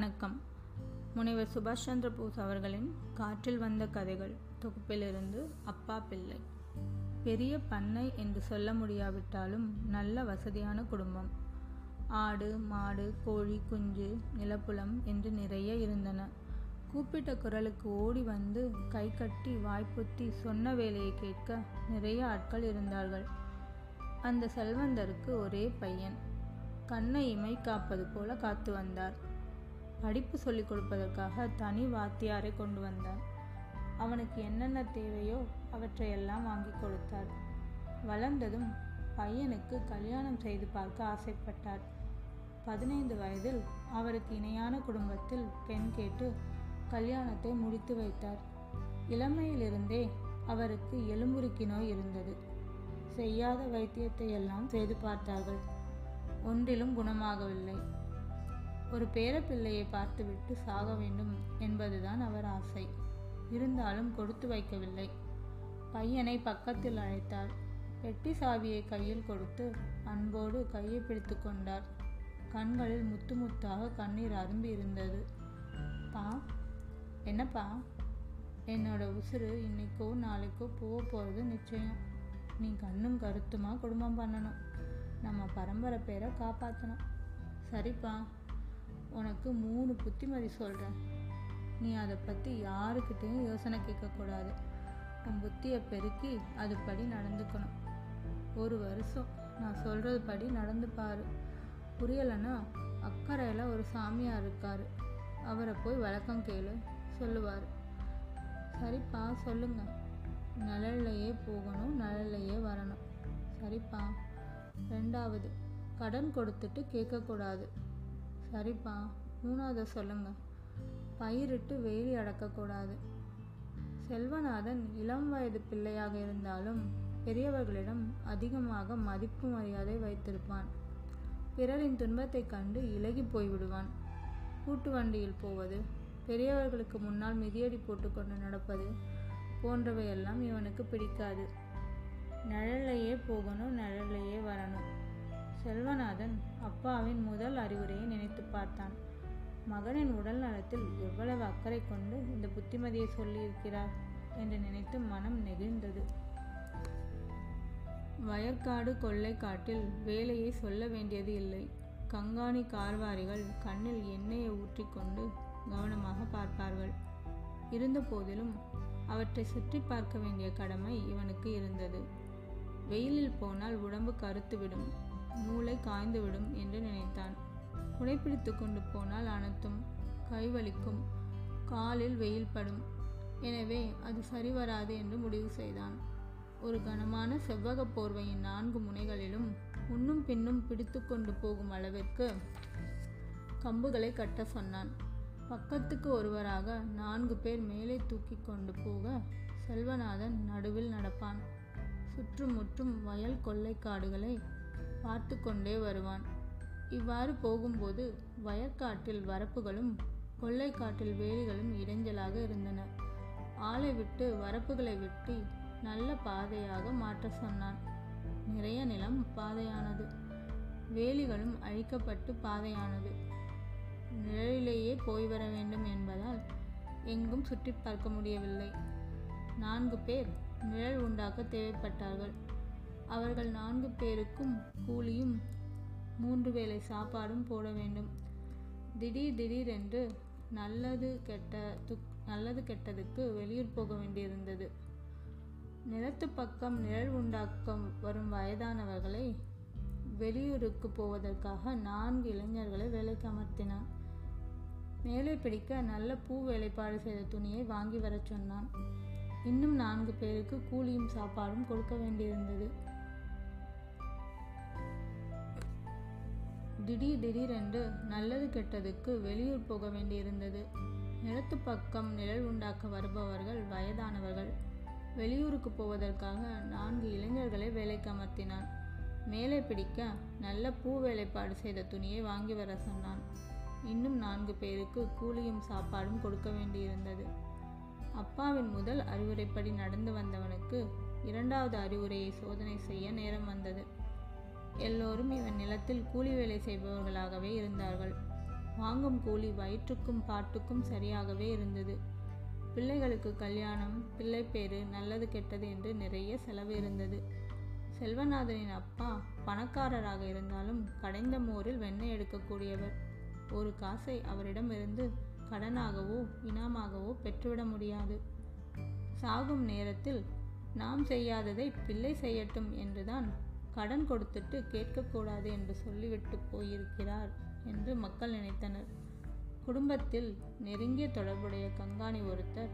வணக்கம். முனைவர் சுபாஷ் சந்திர போஸ் அவர்களின் காற்றில் வந்த கதைகள் தொகுப்பிலிருந்து அப்பா பிள்ளை. பெரிய பண்ணை என்று சொல்ல முடியாவிட்டாலும் நல்ல வசதியான குடும்பம். ஆடு மாடு கோழி குஞ்சு நிலப்புலம் என்று நிறைய இருந்தன. கூப்பிட்ட குரலுக்கு ஓடி வந்து கை கட்டி வாய்ப்புத்தி சொன்ன வேலையை கேட்க நிறைய ஆட்கள் இருந்தார்கள். அந்த செல்வந்தருக்கு ஒரே பையன். கண்ணை இமை காப்பது போல காத்து வந்தார். படிப்பு சொல்லிக் கொடுப்பதற்காக தனி வாத்தியாரை கொண்டு வந்தார் அவனுக்கு என்னென்ன தேவையோ அவற்றையெல்லாம் வாங்கி கொடுத்தார். வளர்ந்ததும் பையனுக்கு கல்யாணம் செய்து பார்க்க ஆசைப்பட்டார். பதினைந்து வயதில் அவருக்கு இணையான குடும்பத்தில் பெண் கேட்டு கல்யாணத்தை முடித்து வைத்தார். இளமையிலிருந்தே அவருக்கு எலும்புருக்கி நோய் இருந்தது. செய்யாத வைத்தியத்தை எல்லாம் செய்து பார்த்தார்கள். ஒன்றிலும் குணமாகவில்லை. ஒரு பேரப்பிள்ளையை பார்த்துவிட்டு சாக வேண்டும் என்பதுதான் அவர் ஆசை. இருந்தாலும் கொடுத்து வைக்கவில்லை. பையனை பக்கத்தில் அழைத்தார் பெட்டி சாவியை கையில் கொடுத்து அன்போடு கையை பிடித்து கொண்டார் கண்களில் முத்து முத்தாக கண்ணீர் அரும்பி இருந்தது. பா என்னப்பா? என்னோட உசுறு இன்னைக்கோ நாளைக்கோ போக போகிறது நிச்சயம். நீ கண்ணும் கருத்துமா குடும்பம் பண்ணணும். நம்ம பரம்பரை பேரை காப்பாற்றணும் சரிப்பா. உனக்கு மூணு புத்திமதி சொல்கிறேன் நீ அதை பற்றி யாருக்கிட்டேயும் யோசனை கேட்கக்கூடாது. உன் புத்தியை பெருக்கி அதுபடி நடந்துக்கணும். ஒரு வருஷம் நான் சொல்கிறது படி நடந்து பாரு. புரியலைன்னா அக்கறையில் ஒரு சாமியார் இருக்கார். அவரை போய் வழக்கம் கேளு சொல்லுவார். சரிப்பா சொல்லுங்க. நிழல்லையே போகணும் நிழல்லையே வரணும். சரிப்பா. ரெண்டாவது கடன் கொடுத்துட்டு கேட்கக்கூடாது. சரிப்பா மூணாவது சொல்லுங்க. பயிரிட்டு வேலி அடக்கக்கூடாது செல்வநாதன் இளம் வயது பிள்ளையாக இருந்தாலும் பெரியவர்களிடம் அதிகமாக மதிப்பு மரியாதை வைத்திருப்பான். பிறரின் துன்பத்தைக் கண்டு இலகி போய்விடுவான். கூட்டு வண்டியில் போவது பெரியவர்களுக்கு முன்னால் மிதியடி போட்டுக்கொண்டு நடப்பது போன்றவையெல்லாம் இவனுக்கு பிடிக்காது. நிழலையே போகணும் நிழலையே வரணும். செல்வநாதன் அப்பாவின் முதல் அறிவுரையை நினைத்து பார்த்தான். மகனின் உடல் நலத்தில் எவ்வளவு அக்கறை கொண்டு இந்த புத்திமதியை சொல்லியிருக்கிறார் என்று நினைத்து மனம் நெகிழ்ந்தது. வயற்காடு கொள்ளை காட்டில் வேலையை சொல்ல வேண்டியது இல்லை. கங்காணி கார்வாரிகள் கண்ணில் எண்ணெயை ஊற்றிக்கொண்டு கவனமாக பார்ப்பார்கள். இருந்தபோதிலும் அவற்றை சுற்றி பார்க்க வேண்டிய கடமை இவனுக்கு இருந்தது. வெயிலில் போனால் உடம்பு கருத்துவிடும். மூளை காய்ந்துவிடும் என்று நினைத்தான். குடைப்பிடித்து கொண்டு போனால் அனைத்தும் கைவலிக்கும் காலில் வெயில் படும். எனவே அது சரிவராது என்று முடிவு செய்தான். ஒரு கனமான செவ்வக போர்வையின் நான்கு முனைகளிலும் முன்னும் பின்னும் பிடித்து கொண்டு போகும் அளவிற்கு கம்புகளை கட்ட சொன்னான். பக்கத்துக்கு ஒருவராக நான்கு பேர் மேலே தூக்கி கொண்டு போக செல்வநாதன் நடுவில் நடப்பான். சுற்றுமுற்றும் வயல் கொள்ளைக்காடுகளை பார்த்து கொண்டே வருவான். இவ்வாறு போகும்போது வயற்காட்டில் வரப்புகளும் கொள்ளைக்காட்டில் வேலிகளும் இடைஞ்சலாக இருந்தன. ஆளை விட்டு வரப்புகளை வெட்டி நல்ல பாதையாக மாற்ற சொன்னான். நிறைய நிலம் பாதையானது. வேலிகளும் அழிக்கப்பட்டு பாதையானது. நிழலிலேயே போய் வர வேண்டும் என்பதால் எங்கும் சுற்றி பார்க்க முடியவில்லை. நான்கு பேர் நிழல் உண்டாக்க தேவைப்பட்டார்கள். அவர்கள் நான்கு பேருக்கும் கூலியும் மூன்று வேளை சாப்பாடும் போட வேண்டும். திடீர் திடீரென்று நல்லது கெட்ட துக் நல்லது கெட்டதுக்கு வெளியூர் போக வேண்டியிருந்தது. நிலத்து பக்கம் நிழல் உண்டாக்கம் வரும் வயதானவர்களை வெளியூருக்கு போவதற்காக நான்கு இளைஞர்களை வேலைக்கு அமர்த்தினான். மேலே பிடிக்க நல்ல பூ வேலைப்பாடு செய்த துணியை வாங்கி வரச் சொன்னான். இன்னும் நான்கு பேருக்கு கூலியும் சாப்பாடும் கொடுக்க வேண்டியிருந்தது. திடீர் திடீரென்று நல்லது கெட்டதுக்கு வெளியூர் போக வேண்டியிருந்தது. நிலத்து பக்கம் நிழல் உண்டாக்க வருபவர்கள் வயதானவர்கள். வெளியூருக்கு போவதற்காக நான்கு இளைஞர்களை வேலைக்கு அமர்த்தினான். மேலே பிடிக்க நல்ல பூ வேலைப்பாடு செய்த துணியை வாங்கி வர சொன்னான். இன்னும் நான்கு பேருக்கு கூலியும் சாப்பாடும் கொடுக்க வேண்டியிருந்தது. அப்பாவின் முதல் அறிவுரைப்படி நடந்து வந்தவனுக்கு இரண்டாவது அறிவுரையை சோதனை செய்ய நேரம் வந்தது. எல்லோரும் இவன் நிலத்தில் கூலி வேலை செய்பவர்களாகவே இருந்தார்கள். வாங்கும் கூலி வயிற்றுக்கும் பாட்டுக்கும் சரியாகவே இருந்தது. பிள்ளைகளுக்கு கல்யாணம் பிள்ளைப்பேறு நல்லது கெட்டது என்று நிறைய செலவு இருந்தது. செல்வநாதனின் அப்பா பணக்காரராக இருந்தாலும் கடைந்த மோரில் வெண்ணெய் எடுக்கக்கூடியவர். ஒரு காசை அவரிடமிருந்து கடனாகவோ இனாமாகவோ பெற்றுவிட முடியாது. சாகும் நேரத்தில் நாம் செய்யாததை பிள்ளை செய்யட்டும் என்றுதான் கடன் கொடுத்துட்டு கேட்கக்கூடாது என்று சொல்லிவிட்டு போயிருக்கிறார் என்று மக்கள் நினைத்தனர். குடும்பத்தில் நெருங்கிய தொடர்புடைய கங்காணி ஒருத்தர்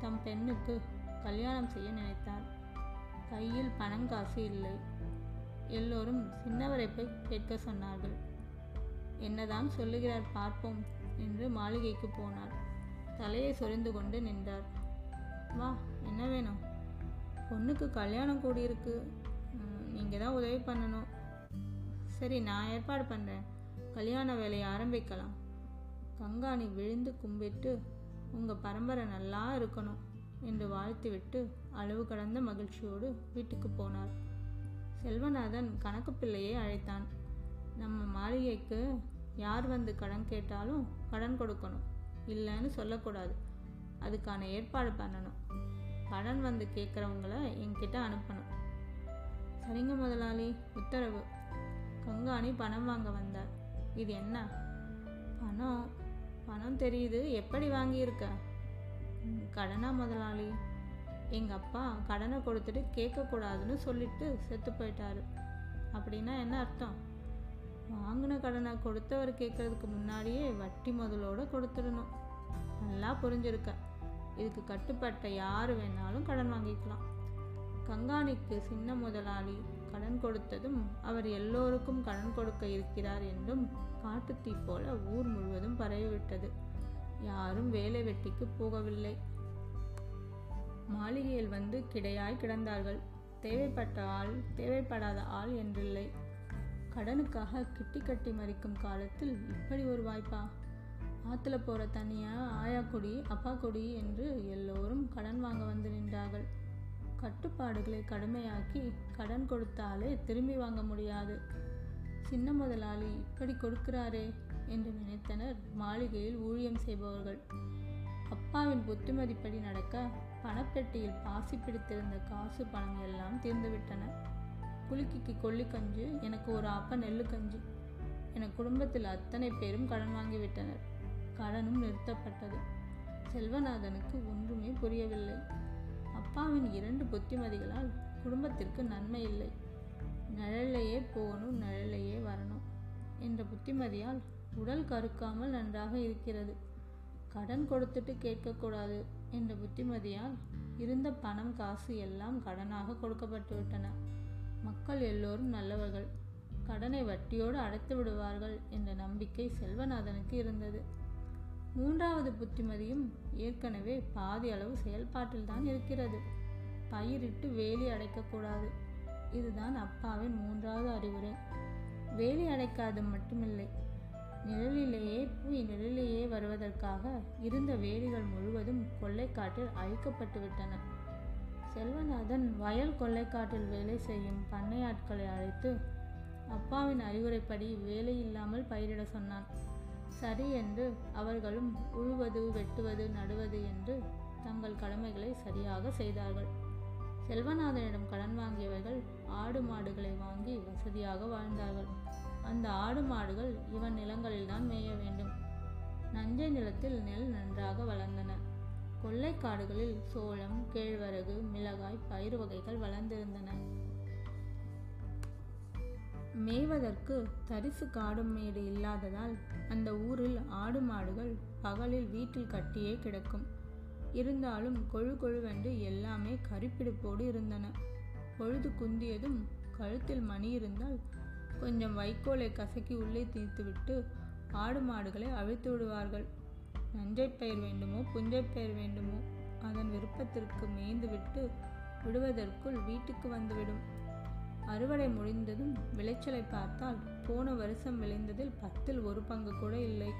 தம் பெண்ணுக்கு கல்யாணம் செய்ய நினைத்தார். கையில் பணங்காசு இல்லை. எல்லோரும் சின்னவரை போய் கேட்க சொன்னார்கள். என்னதான் சொல்லுகிறார் பார்ப்போம் என்று மாளிகைக்கு போனார். தலையை சொரிந்து கொண்டு நின்றார். வா என்ன வேணும்? பொண்ணுக்கு கல்யாணம் கூடியிருக்கு. நீங்கள் தான் உதவி பண்ணணும். சரி நான் ஏற்பாடு பண்ணுறேன் கல்யாண வேலையை ஆரம்பிக்கலாம். கங்காணி விழுந்து கும்பிட்டு உங்கள் பரம்பரை நல்லா இருக்கணும் என்று வாழ்த்துவிட்டு அளவு கடந்த மகிழ்ச்சியோடு வீட்டுக்கு போனார். செல்வநாதன் கணக்கு பிள்ளையை அழைத்தான். நம்ம மாளிகைக்கு யார் வந்து கடன் கேட்டாலும் கடன் கொடுக்கணும். இல்லைன்னு சொல்லக்கூடாது. அதுக்கான ஏற்பாடு பண்ணணும். கடன் வந்து கேட்குறவங்கள என்கிட்ட அனுப்பணும். சரிங்க முதலாளி. உத்தரவு. கங்காணி பணம் வாங்க வந்தார். இது என்ன? பணம். பணம் தெரியுது. எப்படி வாங்கியிருக்க? கடனா முதலாளி? எங்கள் அப்பா கடனை கொடுத்துட்டு கேட்கக்கூடாதுன்னு சொல்லிட்டு செத்து போயிட்டாரு. அப்படின்னா என்ன அர்த்தம்? வாங்கின கடனை கொடுத்தவர் கேட்கறதுக்கு முன்னாடியே வட்டி முதலோட கொடுத்துடணும். நல்லா புரிஞ்சிருக்க. இதுக்கு கட்டுப்பட்ட யார் வேணாலும் கடன் வாங்கிக்கலாம். கங்காணிக்கு சின்ன முதலாளி கடன் கொடுத்ததும் அவர் எல்லோருக்கும் கடன் கொடுக்க இருக்கிறார் என்றும் காட்டுத்தீ போல ஊர் முழுவதும் பரவிவிட்டது. யாரும் வேலை வெட்டிக்கு போகவில்லை. மாளிகையில் வந்து கிடையாய் கிடந்தார்கள். தேவைப்பட்ட ஆள் தேவைப்படாத ஆள் என்றில்லை. கடனுக்காக கிட்டி கட்டி மறிக்கும் காலத்தில் இப்படி ஒரு வாய்ப்பா? ஆற்றுல போகிற தனியா ஆயா கொடி அப்பா கொடி என்று எல்லோரும் கடன் வாங்க வந்து நின்றார்கள். கட்டுப்பாடுகளை கடுமையாக்கி கடன் கொடுத்தாலே திரும்பி வாங்க முடியாது. சின்ன முதலாளி இப்படி கொடுக்கிறாரே என்று நினைத்தனர் மாளிகையில் ஊழியம் செய்பவர்கள். அப்பாவின் புத்திமதிப்படி நடக்க பணப்பெட்டியில் பாசி பிடித்திருந்த காசு பணம் எல்லாம் தீர்ந்துவிட்டன. குலுக்கிக்கு கொல்லிக்கஞ்சு எனக்கு ஒரு அப்ப நெல்லுக்கஞ்சு. என குடும்பத்தில் அத்தனை பேரும் கடன் வாங்கிவிட்டனர். கடனும் நிறுத்தப்பட்டது. செல்வநாதனுக்கு ஒன்றுமே புரியவில்லை. அப்பாவின் இரண்டு புத்திமதிகளால் குடும்பத்திற்கு நன்மை இல்லை. நிழலையே போகணும் நிழலையே வரணும் என்ற புத்திமதியால் உடல் கருக்காமல் நன்றாக இருக்கிறது. கடன் கொடுத்துட்டு கேட்கக்கூடாது என்ற புத்திமதியால் இருந்த பணம் காசு எல்லாம் கடனாக கொடுக்கப்பட்டு விட்டன மக்கள் எல்லோரும் நல்லவர்கள். கடனை வட்டியோடு அடைத்து விடுவார்கள் என்ற நம்பிக்கை செல்வநாதனுக்கு இருந்தது. மூன்றாவது புத்திமதியும் ஏற்கனவே பாதி அளவு செயல்பாட்டில் தான் இருக்கிறது. பயிரிட்டு வேலி அடைக்கக்கூடாது இதுதான் அப்பாவின் மூன்றாவது அறிவுரை. வேலி அடைக்காது மட்டுமில்லை. நிழலிலேயே போய் நிழலிலேயே வருவதற்காக இருந்த வேலிகள் முழுவதும் கொள்ளைக்காட்டில் அழிக்கப்பட்டு விட்டன. செல்வநாதன் வயல் கொள்ளைக்காட்டில் வேலை செய்யும் பண்ணையாட்களை அழைத்து அப்பாவின் அறிவுரைப்படி வேலை இல்லாமல் பயிரிட சொன்னான். சரி என்று அவர்களும் உழுவது வெட்டுவது நடுவது என்று தங்கள் கடமைகளை சரியாக செய்தார்கள். செல்வநாதனிடம் கடன் வாங்கியவர்கள் ஆடு மாடுகளை வாங்கி வசதியாக வாழ்ந்தார்கள். அந்த ஆடு மாடுகள் இவன் நிலங்களில்தான் மேய வேண்டும். நஞ்சை நிலத்தில் நெல் நன்றாக வளர்ந்தன. கொள்ளைக்காடுகளில் சோளம் கேழ்வரகு மிளகாய் பயிர் வகைகள் வளர்ந்திருந்தன. மேய்வதற்கு தரிசு காடும் மேடு இல்லாததால் அந்த ஊரில் ஆடு மாடுகள் பகலில் வீட்டில் கட்டியே கிடக்கும். இருந்தாலும் கொழு கொழுவென்று எல்லாமே கரிப்பிடிப்போடு இருந்தன. பொழுது குந்தியதும் கழுத்தில் மணி இருந்தால் கொஞ்சம் வைக்கோலை கசக்கி உள்ளே தீர்த்துவிட்டு ஆடு மாடுகளை அவிழ்த்து விடுவார்கள். நஞ்சை பயிர் வேண்டுமோ புஞ்சை பயிர் வேண்டுமோ அதன் விருப்பத்திற்கு மேய்ந்துவிட்டு விடுவதற்குள் வீட்டுக்கு வந்துவிடும். அறுவடை முடிந்ததும் விளைச்சலை பார்த்தால் போன வருஷம் விளைந்ததில் பத்தில் ஒரு பங்கு கூட இல்லை.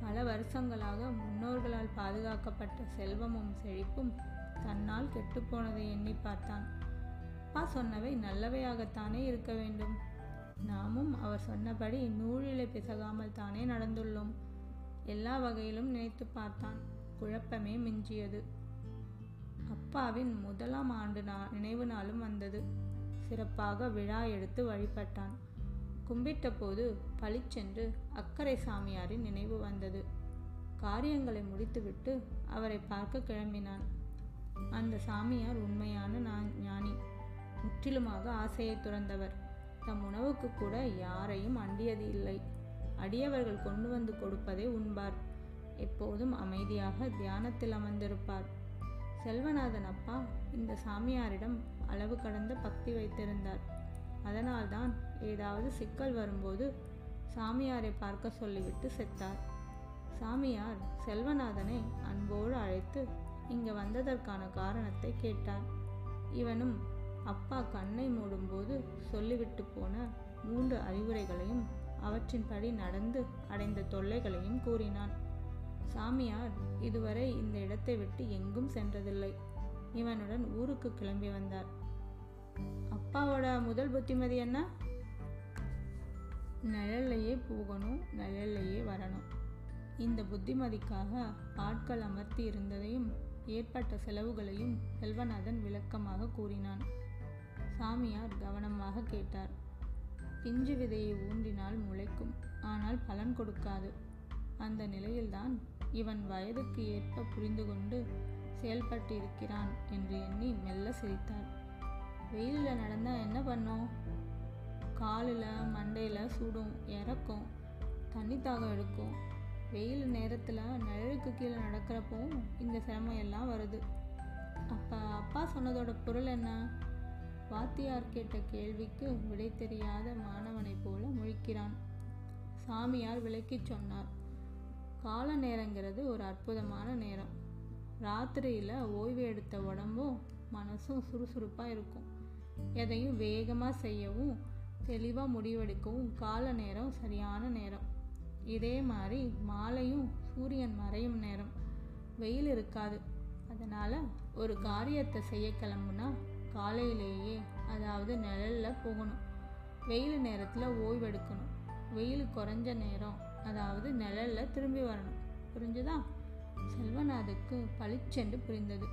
பல வருஷங்களாக முன்னோர்களால் பாதுகாக்கப்பட்ட செல்வமும் செழிப்பும் தன்னால் கெட்டுப்போனதை எண்ணி பார்த்தான். அப்பா சொன்னவை நல்லவையாகத்தானே இருக்க வேண்டும். நாமும் அவர் சொன்னபடி நூலிலை பிசகாமல் தானே நடந்துள்ளோம். எல்லா வகையிலும் நினைத்து பார்த்தான். குழப்பமே மிஞ்சியது. அப்பாவின் முதலாம் ஆண்டு நா நினைவு நாளும் வந்தது. சிறப்பாக விழா எடுத்து வழிபட்டான். கும்பிட்டபோது பழிச்சென்று பளிச்சென்று அக்கறை சாமியாரின் நினைவு வந்தது. காரியங்களை முடித்துவிட்டு அவரை பார்க்க கிளம்பினான். அந்த சாமியார் உண்மையான ஞானி. முற்றிலுமாக ஆசையை துறந்தவர். தம் உணவுக்கு கூட யாரையும் அண்டியது இல்லை. அடியவர்கள் கொண்டு வந்து கொடுப்பதை உண்பார். எப்போதும் அமைதியாக தியானத்தில் அமர்ந்திருப்பார். செல்வநாதன் அப்பா இந்த சாமியாரிடம் அளவு கடந்த பக்தி வைத்திருந்தார். அதனால்தான் ஏதாவது சிக்கல் வரும்போது சாமியாரை பார்க்க சொல்லிவிட்டு செத்தார். சாமியார் செல்வநாதனை அன்போடு அழைத்து இங்கு வந்ததற்கான காரணத்தை கேட்டார். இவனும் அப்பா கண்ணை மூடும்போது சொல்லிவிட்டு போன மூன்று அறிவுரைகளையும் அவற்றின்படி நடந்து அடைந்த தொல்லைகளையும் கூறினான். சாமியார் இதுவரை இந்த இடத்தை விட்டு எங்கும் சென்றதில்லை. இவனுடன் ஊருக்கு கிளம்பி வந்தார். அப்பாவோட முதல் புத்திமதி என்ன? நிழல்லையே போகணும் நிழல்லையே வரணும். இந்த புத்திமதிக்காக ஆட்கள் அமர்த்தி இருந்ததையும் ஏற்பட்ட செலவுகளையும் செல்வநாதன் விளக்கமாக கூறினான். சாமியார் கவனமாக கேட்டார். பிஞ்சு விதையை ஊன்றினால் முளைக்கும் ஆனால் பலன் கொடுக்காது. அந்த நிலையில்தான் இவன் வயதுக்கு ஏற்ப புரிந்து கொண்டு செயல்பட்டிருக்கிறான் என்று எண்ணி மெல்ல சிரித்தார் வெயிலில் நடந்தால் என்ன பண்ணும்? காலில் மண்டையில் சுடும் இறக்கும். தண்ணி தாகம் எடுக்கும். வெயில் நேரத்தில் நிழலுக்கு கீழே நடக்கிறப்பவும் இந்த சிரமம் எல்லாம் வருது. அப்போ அப்பா சொன்னதோட பொருள் என்ன? வாத்தியார் கேட்ட கேள்விக்கு விடை தெரியாத மாணவனைப் போல முழிக்கிறான். சாமியார் விளக்கி சொன்னார். கால நேரங்கிறது ஒரு அற்புதமான நேரம். ராத்திரியில் ஓய்வு எடுத்த உடம்பும் மனசும் சுறுசுறுப்பாக இருக்கும். எதையும் வேகமாக செய்யவும் தெளிவாக முடிவெடுக்கவும் கால நேரம் சரியான நேரம். இதே மாதிரி மாலையும் சூரியன் மறையும் நேரம். வெயில் இருக்காது. அதனால் ஒரு காரியத்தை செய்ய கிளம்புனா காலையிலேயே அதாவது நிழலில் போகணும். வெயில் நேரத்தில் ஓய்வெடுக்கணும் வெயில் குறைஞ்ச நேரம் அதாவது நிழலில் திரும்பி வரணும். புரிஞ்சுதா? செல்வநாதுக்கு பளிச்சென்று புரிந்தது.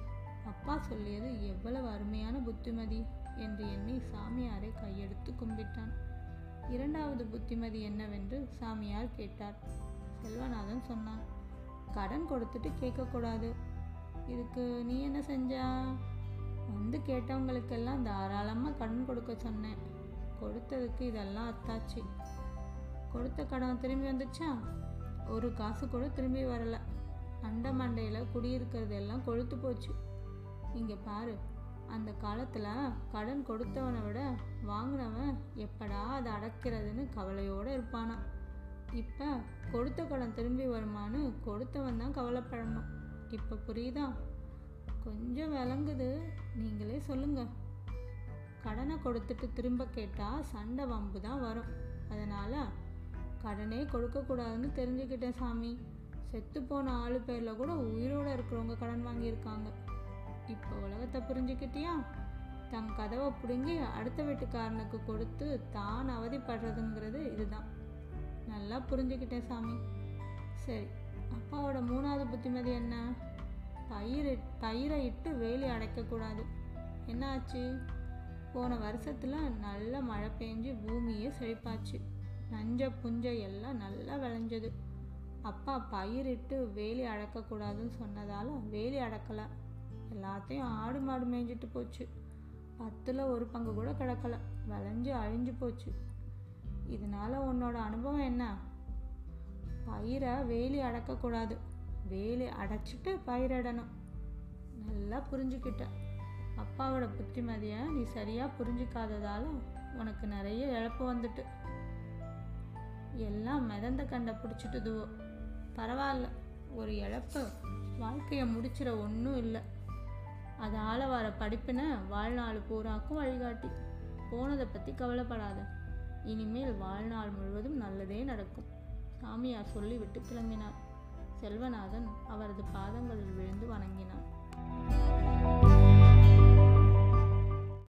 அப்பா சொல்லியது எவ்வளவு அருமையான புத்திமதி என்று எண்ணி சாமியாரை கையெடுத்து கும்பிட்டான். இரண்டாவது புத்திமதி என்னவென்று சாமியார் கேட்டார். செல்வநாதன் சொன்னான் கடன் கொடுத்துட்டு கேட்கக்கூடாது. இதுக்கு நீ என்ன செஞ்சா? வந்து கேட்டவங்களுக்கெல்லாம் தாராளமாக கடன் கொடுக்க சொன்னேன். கொடுத்ததுக்கு இதெல்லாம் அத்தாச்சு. கொடுத்த கடன் திரும்பி வந்துச்சா? ஒரு காசு கூட திரும்பி வரல. அண்ட மண்டையில் குடியிருக்கிறது எல்லாம் கொழுத்து போச்சு. இங்கே பாரு அந்த காலத்தில் கடன் கொடுத்தவனை விட வாங்கினவன் எப்படா அதை அடக்கிறதுன்னு கவலையோடு இருப்பானா. இப்போ கொடுத்த கடன் திரும்பி வருமானு கொடுத்தவன் தான் கவலைப்படணும். இப்போ புரியுதா? கொஞ்சம் விளங்குது. நீங்களே சொல்லுங்க. கடனை கொடுத்துட்டு திரும்ப கேட்டால் சண்டை வம்பு தான் வரும். அதனால் கடனே கொடுக்கக்கூடாதுன்னு தெரிஞ்சுக்கிட்டேன் சாமி. செத்து போன ஆளு பேரில் கூட உயிரோடு இருக்கிறவங்க கடன் வாங்கியிருக்காங்க. இப்போ உலகத்தை புரிஞ்சுக்கிட்டியா? தன் கதவை பிடுங்கி அடுத்த வீட்டுக்காரனுக்கு கொடுத்து தான் அவதிப்படுறதுங்கிறது இதுதான். நல்லா புரிஞ்சுக்கிட்டேன் சாமி. சரி அப்பாவோட மூணாவது புத்திமதி என்ன? பயிர் பயிரை இட்டு வேலி அடைக்கக்கூடாது. என்ன ஆச்சு? போன வருஷத்தில் நல்ல மழை பெஞ்சு பூமியே செழிப்பாச்சு. நஞ்ச புஞ்சை எல்லாம் நல்லா விளைஞ்சது. அப்பா பயிரிட்டு வேலி அடக்கக்கூடாதுன்னு சொன்னதால் வேலி அடக்கலை. எல்லாத்தையும் ஆடு மாடு மேய்ஞ்சிட்டு போச்சு. பத்தில் ஒரு பங்கு கூட கிடக்கல. விளைஞ்சு அழிஞ்சு போச்சு. இதனால் உன்னோட அனுபவம் என்ன? பயிரை வேலி அடக்கக்கூடாது வேலி அடைச்சிட்டு பயிரிடணும். நல்லா புரிஞ்சுக்கிட்ட. அப்பாவோட புத்திமதியை நீ சரியாக புரிஞ்சிக்காததால் உனக்கு நிறைய இழப்பு வந்துட்டு. எல்லாம் மிதந்த கண்டை பிடிச்சிட்டுதுவோ. பரவாயில்ல. ஒரு இழப்பு. வாழ்க்கையை முடிச்சிட ஒன்றும் இல்லை. அதால் வர படிப்பினை வாழ்நாள் பூராக்கும் வழிகாட்டி. போனதை பற்றி கவலைப்படாத. இனிமேல் வாழ்நாள் முழுவதும் நல்லதே நடக்கும். சாமியார் சொல்லிவிட்டு கிளம்பினார். செல்வநாதன் அவரது பாதங்களில் விழுந்து வணங்கினான்